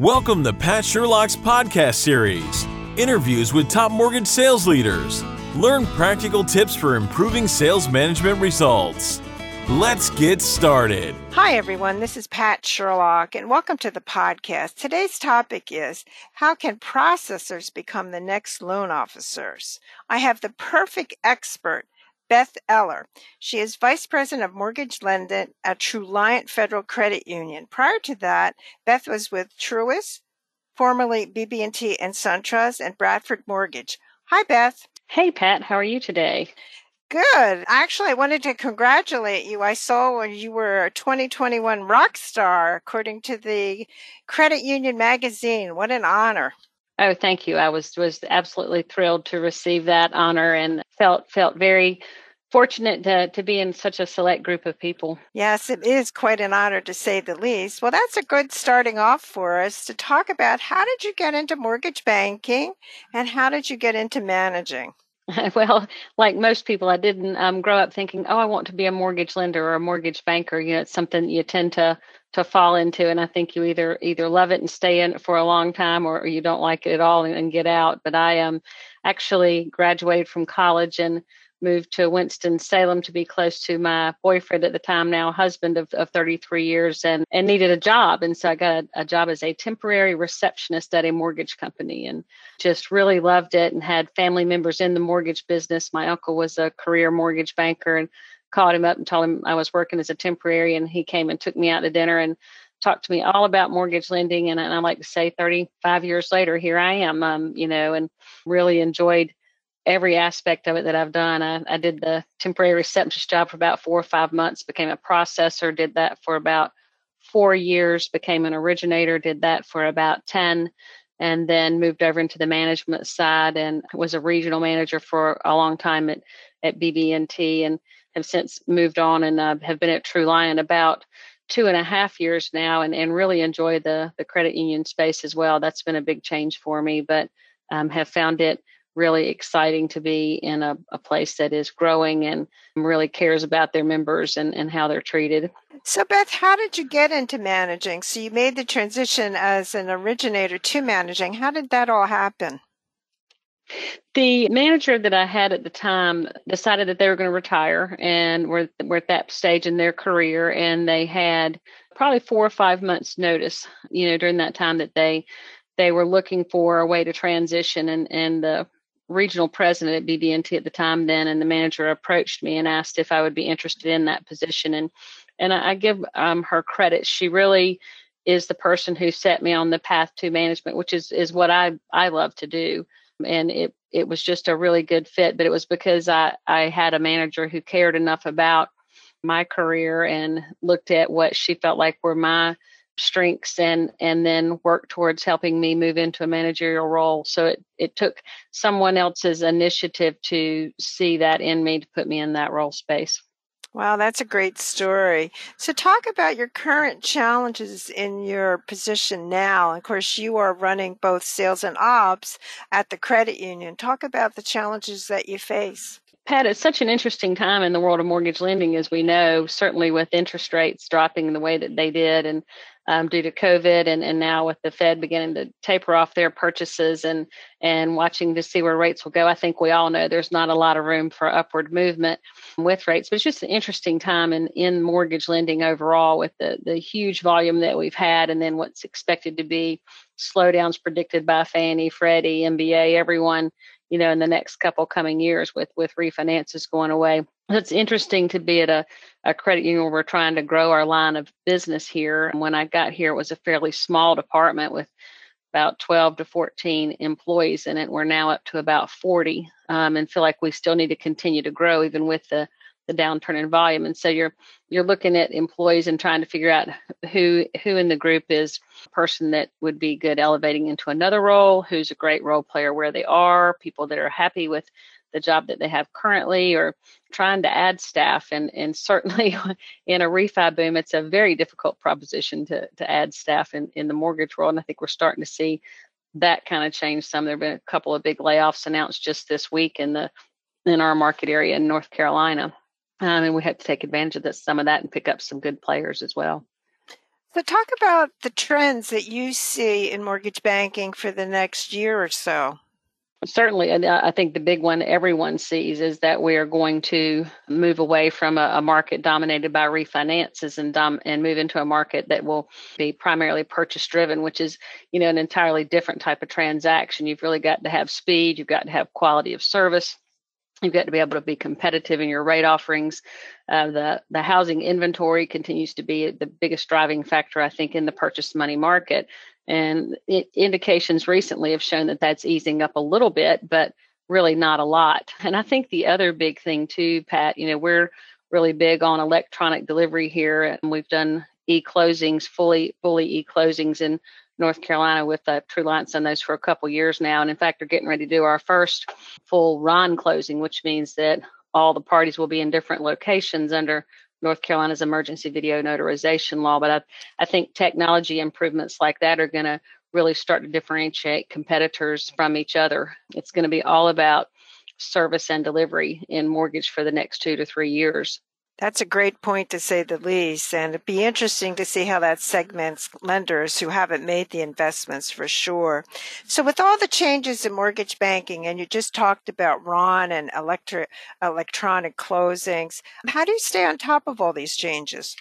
Welcome to Pat Sherlock's podcast series interviews with top mortgage sales leaders. Learn practical tips for improving sales management results. Let's get started. Hi, everyone. This is Pat Sherlock, and welcome to the podcast. Today's topic is How can processors become the next loan officers? I have the perfect expert Beth Eller. She is Vice President of Mortgage Lending at Truliant Federal Credit Union. Prior to that, Beth was with Truist, formerly BB&T and SunTrust, and Bradford Mortgage. Hi, Beth. Hey, Pat. How are you today? Good. Actually, I wanted to congratulate you. I saw when you were a 2021 rock star, according to the Credit Union magazine. What an honor. Oh, thank you. I was was absolutely thrilled to receive that honor and felt felt very fortunate to, to be in such a select group of people. Yes, it is quite an honor to say the least. Well, that's a good starting off for us to talk about how did you get into mortgage banking and how did you get into managing? well, like most people, I didn't um, grow up thinking, oh, I want to be a mortgage lender or a mortgage banker. You know, it's something you tend to to fall into and i think you either either love it and stay in it for a long time or, you don't like it at all and, and get out. But i um actually graduated from college and moved to winston-salem to be close to my boyfriend at the time now husband of, of 33 years and and needed a job. And so i got a, a job as a temporary receptionist at a mortgage company and just really loved it and had family members in the mortgage business. My uncle was a career mortgage banker and called him up and told him I was working as a temporary, and he came and took me out to dinner and talked to me all about mortgage lending. And, and I like to say, 35 years later, here I am, um, you know, and really enjoyed every aspect of it that I've done. I, I did the temporary receptionist job for about four or five months, became a processor, did that for about four years, became an originator, did that for about 10 and then moved over into the management side and was a regional manager for a long time at, at BB&T and have since moved on and uh, have been at Truliant about two and a half years now and, and really enjoy the, the credit union space as well. That's been a big change for me, but um, have found it really exciting to be in a, a, place that is growing and really cares about their members and, and how they're treated. So, Beth, how did you get into managing? So, you made the transition as an originator to managing. How did that all happen? The manager that I had at the time decided that they were going to retire and were, were at that stage in their career. And they had probably four or five months notice, you know, during that time that they they were looking for a way to transition and, and the regional president at BB&T at the time then and the manager approached me and asked if I would be interested in that position and and I, I give um, her credit she really is the person who set me on the path to management which is is what I I love to do and it it was just a really good fit. But it was because I I had a manager who cared enough about my career and looked at what she felt like were my strengths and and then worked towards helping me move into a managerial role so it it took someone else's initiative to see that in me to put me in that role space Wow, that's a great story. So, talk about your current challenges in your position now. Of course, you are running both sales and ops at the credit union. Talk about the challenges that you face. Pat, it's such an interesting time in the world of mortgage lending, as we know, certainly with interest rates dropping the way that they did. And um, due to COVID, and, and now with the Fed beginning to taper off their purchases and and watching to see where rates will go, I think we all know there's not a lot of room for upward movement with rates. But it's just an interesting time in in mortgage lending overall, with the the huge volume that we've had, and then what's expected to be slowdowns predicted by Fannie, Freddie, MBA, everyone you know in the next couple coming years with with refinances going away. It's interesting to be at a, a credit union. Where we're trying to grow our line of business here. And when i got here it was a fairly small department with about 12 to 14 employees in it. We're now up to about 40 um, and feel like we still need to continue to grow even with the the downturn in volume. And so you're you're looking at employees and trying to figure out who who in the group is a person that would be good elevating into another role who's a great role player where they are people that are happy with the job that they have currently or trying to add staff. And and certainly in a refi boom it's a very difficult proposition to to add staff in in the mortgage world. And i think we're starting to see that kind of change some. There have been a couple of big layoffs announced just this week in the in our market area in north carolina um, and we had to take advantage of this, some of that and pick up some good players as well. So, talk about the trends that you see in mortgage banking for the next year or so. Certainly, and I think the big one everyone sees is that we are going to move away from a, a market dominated by refinances and dom- and move into a market that will be primarily purchase driven, which is you know an entirely different type of transaction. You've really got to have speed, you've got to have quality of service, You've got to be able to be competitive in your rate offerings. Uh, the the housing inventory continues to be the biggest driving factor, I think, in the purchase money market. And it, indications recently have shown that that's easing up a little bit, but really not a lot. And I think the other big thing too, Pat, you know, we're really big on electronic delivery here, and we've done e-closings, fully fully e-closings in North Carolina with uh, True Lights on those for a couple years now. And in fact, we're getting ready to do our first full RON closing, which means that all the parties will be in different locations under North Carolina's emergency video notarization law. But I, I think technology improvements like that are going to really start to differentiate competitors from each other. It's going to be all about service and delivery in mortgage for the next two to three years. That's a great point to say the least. And it'd be interesting to see how that segments lenders who haven't made the investments for sure. So with all the changes in mortgage banking, and you just talked about RON and electric, electronic closings, how do you stay on top of all these changes?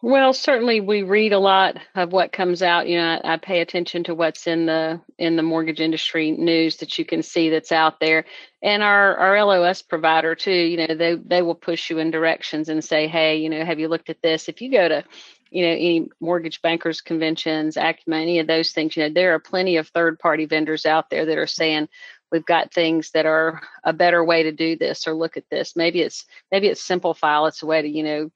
Well, certainly we read a lot of what comes out. You know, I, I, pay attention to what's in the in the mortgage industry news that you can see that's out there. And our our LOS provider too, you know, they they will push you in directions and say, "Hey, you know, have you looked at this?" If you go to you know any mortgage bankers conventions ACUMA any of those things you know there are plenty of third party vendors out there that are saying we've got things that are a better way to do this or look at this maybe it's maybe it's Simplifile it's a way to you know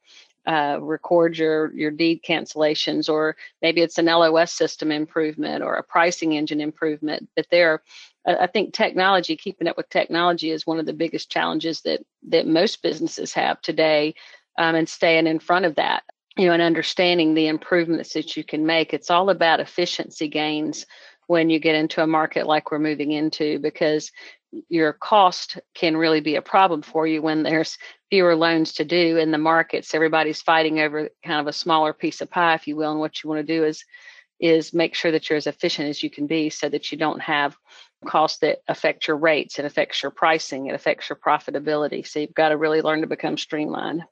uh, record your your deed cancellations, or maybe it's an LOS system improvement or a pricing engine improvement. But there, I think technology, keeping up with technology, is one of the biggest challenges that that most businesses have today, um, and staying in front of that. You know, and understanding the improvements that you can make. It's all about efficiency gains when you get into a market like we're moving into because your cost can really be a problem for you when there's fewer loans to do in the markets. Everybody's fighting over kind of a smaller piece of pie, if you will. And what you want to do is is make sure that you're as efficient as you can be so that you don't have costs that affect your rates, it affects your pricing, it affects your profitability. So you've got to really learn to become streamlined.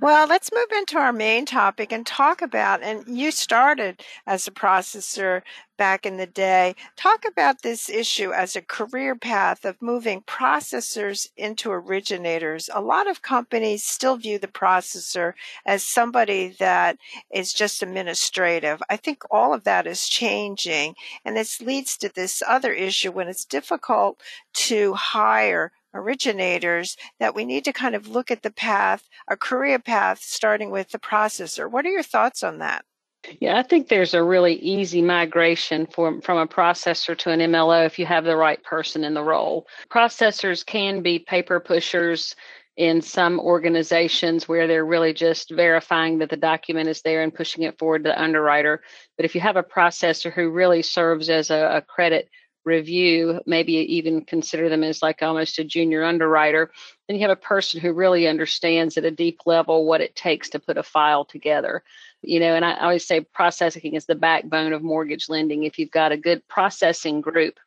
Well, let's move into our main topic and talk about, and you started as a processor back in the day. Talk about this issue as a career path of moving processors into originators. A lot of companies still view the processor as somebody that is just administrative. I think all of that is changing, and this leads to this other issue when it's difficult to hire originators that we need to kind of look at the path, a career path, starting with the processor. What are your thoughts on that? Yeah, I think there's a really easy migration from, from a processor to an MLO if you have the right person in the role. Processors can be paper pushers in some organizations where they're really just verifying that the document is there and pushing it forward to the underwriter. But if you have a processor who really serves as a, a credit review, maybe even consider them as like almost a junior underwriter. Then you have a person who really understands at a deep level what it takes to put a file together. You know, and I always say processing is the backbone of mortgage lending. If you've got a good processing group,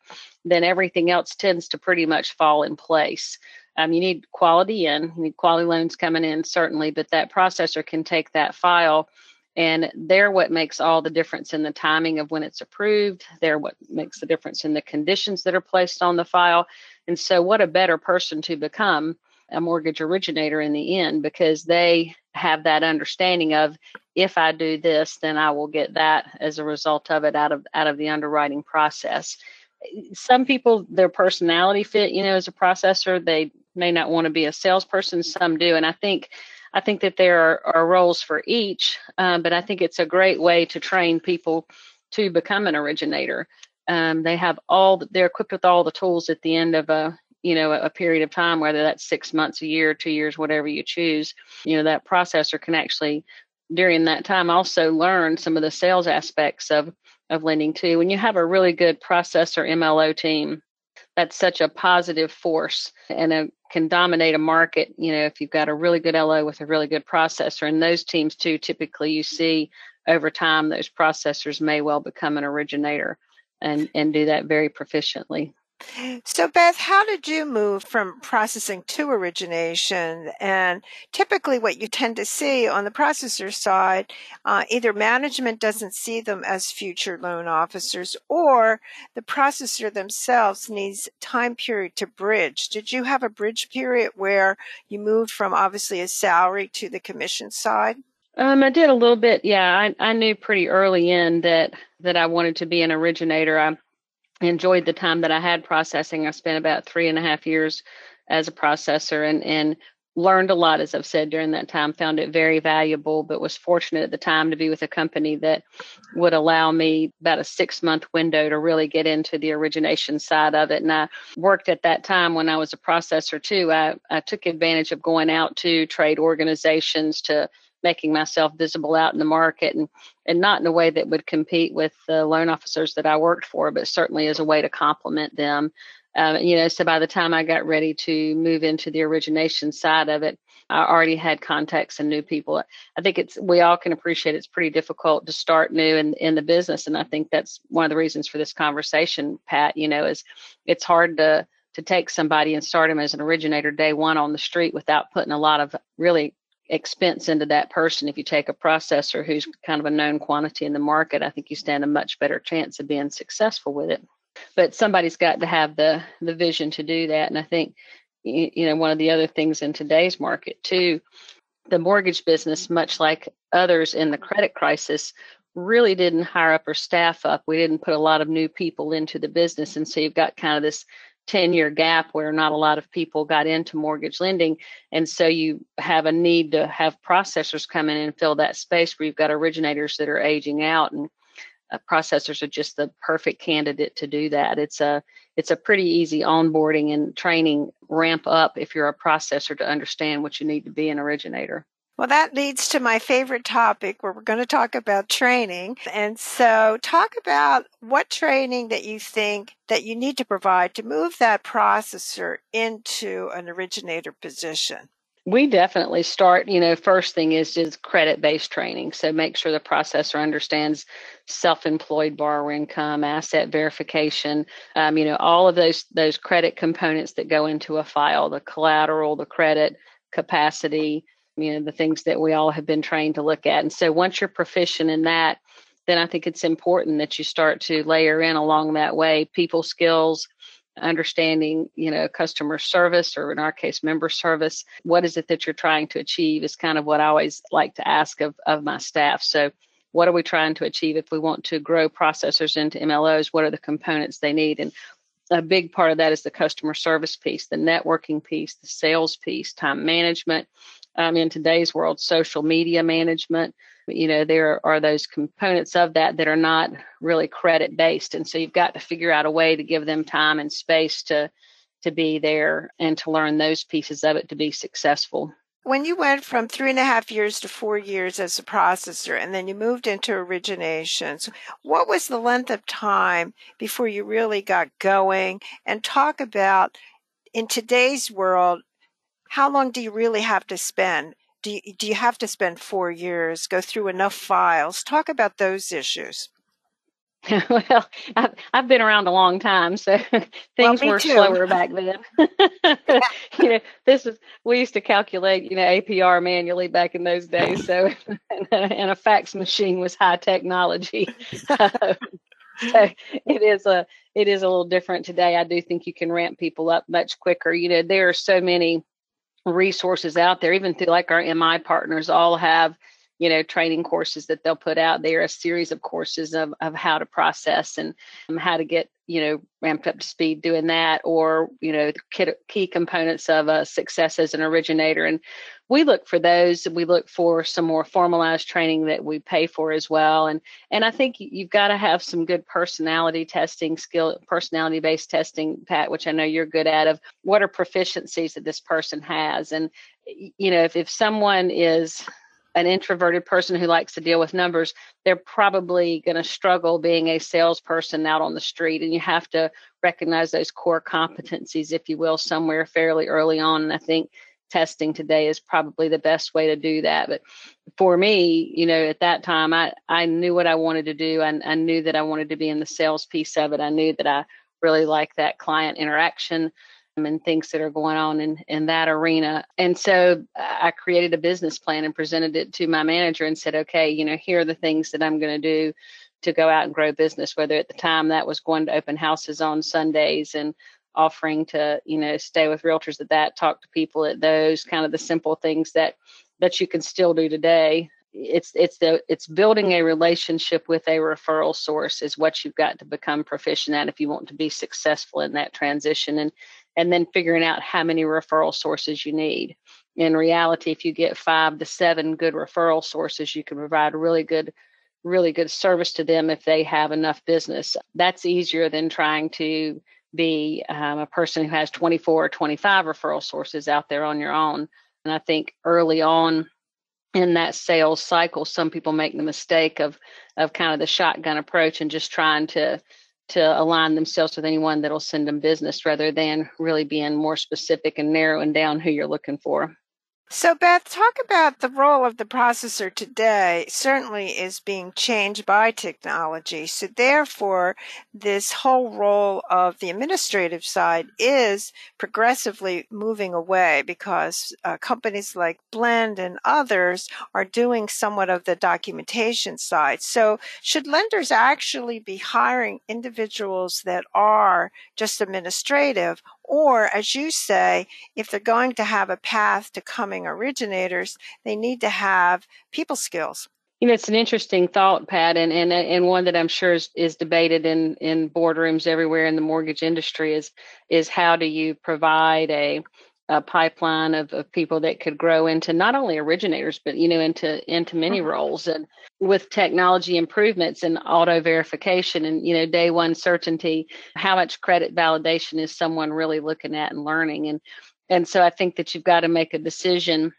then everything else tends to pretty much fall in place. Um, you need quality in, you need quality loans coming in, certainly, but that processor can take that file and they're what makes all the difference in the timing of when it's approved. They're what makes the difference in the conditions that are placed on the file. And so, what a better person to become a mortgage originator in the end because they have that understanding of if I do this, then I will get that as a result of it out of out of the underwriting process. Some people, their personality fit, you know, as a processor, they may not want to be a salesperson. Some do, and I think I think that there are, are roles for each, um, but I think it's a great way to train people to become an originator. Um, they have all they're equipped with all the tools at the end of a you know a period of time, whether that's six months, a year, two years, whatever you choose. You know that processor can actually during that time also learn some of the sales aspects of of lending too. When you have a really good processor MLO team, that's such a positive force and a can dominate a market, you know, if you've got a really good LO with a really good processor. And those teams too, typically you see over time, those processors may well become an originator and, and do that very proficiently. So, Beth, how did you move from processing to origination? And typically, what you tend to see on the processor side, uh, either management doesn't see them as future loan officers, or the processor themselves needs time period to bridge. Did you have a bridge period where you moved from obviously a salary to the commission side? Um, I did a little bit. Yeah, I, I knew pretty early in that that I wanted to be an originator. I enjoyed the time that I had processing. I spent about three and a half years as a processor and, and learned a lot, as I've said during that time, found it very valuable, but was fortunate at the time to be with a company that would allow me about a six month window to really get into the origination side of it. And I worked at that time when I was a processor too. I, I took advantage of going out to trade organizations to making myself visible out in the market and and not in a way that would compete with the loan officers that I worked for, but certainly as a way to complement them. Um, you know, so by the time I got ready to move into the origination side of it, I already had contacts and new people. I think it's we all can appreciate it's pretty difficult to start new in in the business, and I think that's one of the reasons for this conversation, Pat. You know, is it's hard to to take somebody and start them as an originator day one on the street without putting a lot of really expense into that person. If you take a processor who's kind of a known quantity in the market, I think you stand a much better chance of being successful with it. But somebody's got to have the the vision to do that. And I think you know one of the other things in today's market too, the mortgage business, much like others in the credit crisis, really didn't hire up or staff up. We didn't put a lot of new people into the business, and so you've got kind of this 10 year gap where not a lot of people got into mortgage lending. And so you have a need to have processors come in and fill that space where you've got originators that are aging out and uh, processors are just the perfect candidate to do that. It's a it's a pretty easy onboarding and training ramp up if you're a processor to understand what you need to be an originator. Well, that leads to my favorite topic where we're going to talk about training. And so talk about what training that you think that you need to provide to move that processor into an originator position. We definitely start, you know, first thing is just credit based training. So make sure the processor understands self employed borrower income, asset verification, um, you know, all of those those credit components that go into a file, the collateral, the credit capacity, you know the things that we all have been trained to look at. And so once you're proficient in that then i think it's important that you start to layer in along that way people skills understanding you know customer service or in our case member service. What is it that you're trying to achieve is kind of what i always like to ask of, of my staff. So what are we trying to achieve? If we want to grow processors into mlos what are the components they need? And a big part of that is the customer service piece the networking piece the sales piece time management um, in today's world, social media management. You know, there are those components of that that are not really credit based. And so you've got to figure out a way to give them time and space to to be there and to learn those pieces of it to be successful. When you went from three and a half years to four years as a processor and then you moved into originations, what was the length of time before you really got going? And talk about in today's world, how long do you really have to spend? Do you, do you have to spend four years, go through enough files? Talk about those issues. well, I've, I've been around a long time, so things well, were too. slower back then. you know, this is we used to calculate, you know, APR manually back in those days. So, and a fax machine was high technology. so it is a it is a little different today. I do think you can ramp people up much quicker. You know, there are so many resources out there, even through like our MI partners, all have you know training courses that they'll put out there a series of courses of, of how to process and um, how to get you know ramped up to speed doing that or you know key, key components of a success as an originator. And we look for those and we look for some more formalized training that we pay for as well. And and i think you've got to have some good personality testing skill personality based testing pat which i know you're good at of what are proficiencies that this person has. And you know if, if someone is an introverted person who likes to deal with numbers, they're probably going to struggle being a salesperson out on the street. And you have to recognize those core competencies, if you will, somewhere fairly early on. And I think testing today is probably the best way to do that. But for me, you know, at that time, I, I knew what I wanted to do. I, I knew that I wanted to be in the sales piece of it. I knew that I really liked that client interaction and things that are going on in, in that arena. And so uh, I created a business plan and presented it to my manager and said, okay, you know, here are the things that I'm going to do to go out and grow business, whether at the time that was going to open houses on Sundays and offering to, you know, stay with realtors at that, talk to people at those, kind of the simple things that that you can still do today. It's it's the it's building a relationship with a referral source is what you've got to become proficient at if you want to be successful in that transition and and then figuring out how many referral sources you need. In reality, if you get five to seven good referral sources, you can provide really good really good service to them if they have enough business. That's easier than trying to be um, a person who has 24 or 25 referral sources out there on your own. And I think early on in that sales cycle, some people make the mistake of of kind of the shotgun approach and just trying to to align themselves with anyone that'll send them business rather than really being more specific and narrowing down who you're looking for. So, Beth, talk about the role of the processor today. Certainly is being changed by technology. So, therefore, this whole role of the administrative side is progressively moving away because uh, companies like Blend and others are doing somewhat of the documentation side. So, should lenders actually be hiring individuals that are just administrative, or, as you say, if they're going to have a path to coming originators, they need to have people skills. You know, it's an interesting thought, Pat, and and and one that I'm sure is, is debated in in boardrooms everywhere in the mortgage industry is is how do you provide a a pipeline of, of people that could grow into not only originators but you know into into many mm-hmm. roles and with technology improvements and auto verification and you know day one certainty how much credit validation is someone really looking at and learning and and so i think that you've got to make a decision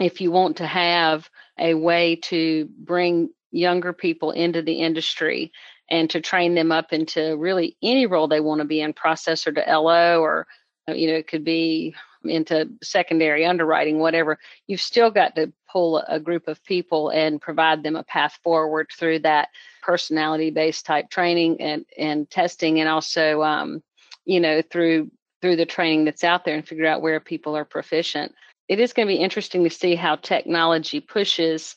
if you want to have a way to bring younger people into the industry and to train them up into really any role they want to be in processor to lo or you know it could be into secondary underwriting, whatever, you've still got to pull a group of people and provide them a path forward through that personality based type training and, and testing and also um, you know through through the training that's out there and figure out where people are proficient. It is going to be interesting to see how technology pushes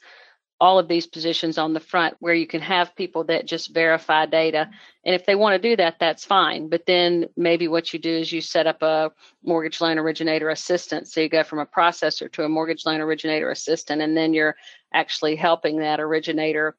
all of these positions on the front where you can have people that just verify data. And if they want to do that, that's fine. But then maybe what you do is you set up a mortgage loan originator assistant. So you go from a processor to a mortgage loan originator assistant, and then you're actually helping that originator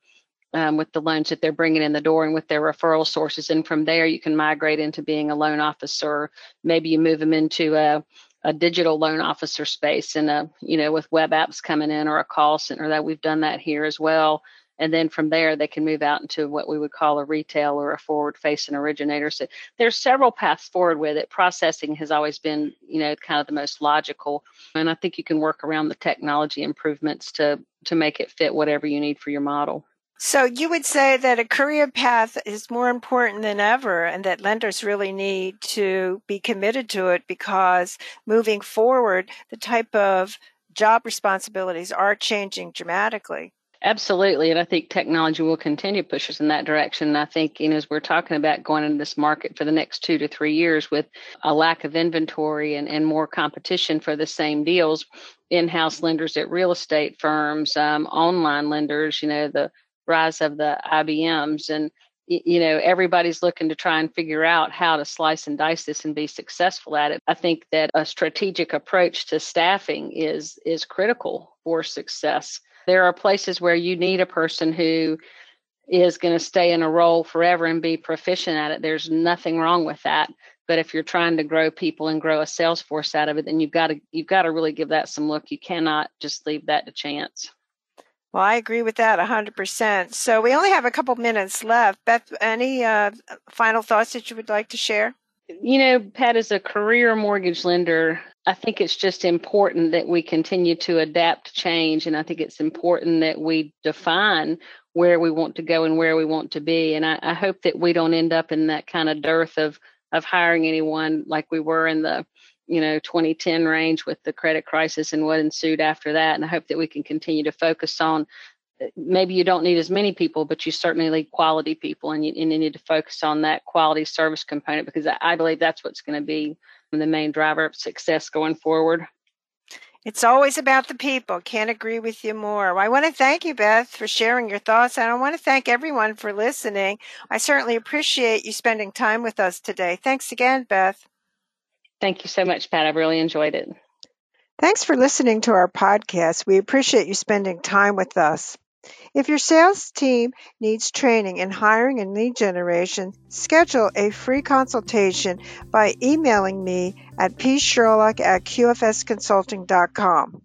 um, with the loans that they're bringing in the door and with their referral sources. And from there, you can migrate into being a loan officer. Maybe you move them into a a digital loan officer space and a you know with web apps coming in or a call center that we've done that here as well. And then from there they can move out into what we would call a retail or a forward facing originator. So there's several paths forward with it. Processing has always been you know kind of the most logical. And i think you can work around the technology improvements to to make it fit whatever you need for your model so you would say that a career path is more important than ever and that lenders really need to be committed to it because moving forward, the type of job responsibilities are changing dramatically. Absolutely. And I think technology will continue to push us in that direction. And I think, you know, as we're talking about going into this market for the next two to three years with a lack of inventory and, and more competition for the same deals, in house lenders at real estate firms, um, online lenders, you know, the rise of the IBMs and you know everybody's looking to try and figure out how to slice and dice this and be successful at it. I think that a strategic approach to staffing is is critical for success. There are places where you need a person who is going to stay in a role forever and be proficient at it. There's nothing wrong with that. But if you're trying to grow people and grow a sales force out of it then you've got to you've got to really give that some look. You cannot just leave that to chance well, I agree with that 100%. So we only have a couple minutes left. Beth, any uh, final thoughts that you would like to share? You know, Pat, as a career mortgage lender, I think it's just important that we continue to adapt to change. And I think it's important that we define where we want to go and where we want to be. And I, I hope that we don't end up in that kind of dearth of of hiring anyone like we were in the you know 2010 range with the credit crisis and what ensued after that. And I hope that we can continue to focus on uh, maybe you don't need as many people, but you certainly need quality people, and you, and you need to focus on that quality service component because I believe that's what's going to be the main driver of success going forward. It's always about the people. Can't agree with you more. Well, I want to thank you, Beth, for sharing your thoughts. And I want to thank everyone for listening. I certainly appreciate you spending time with us today. Thanks again, Beth. Thank you so much, Pat. I've really enjoyed it. Thanks for listening to our podcast. We appreciate you spending time with us. If your sales team needs training in hiring and lead generation, schedule a free consultation by emailing me at psherlock at qfsconsulting.com.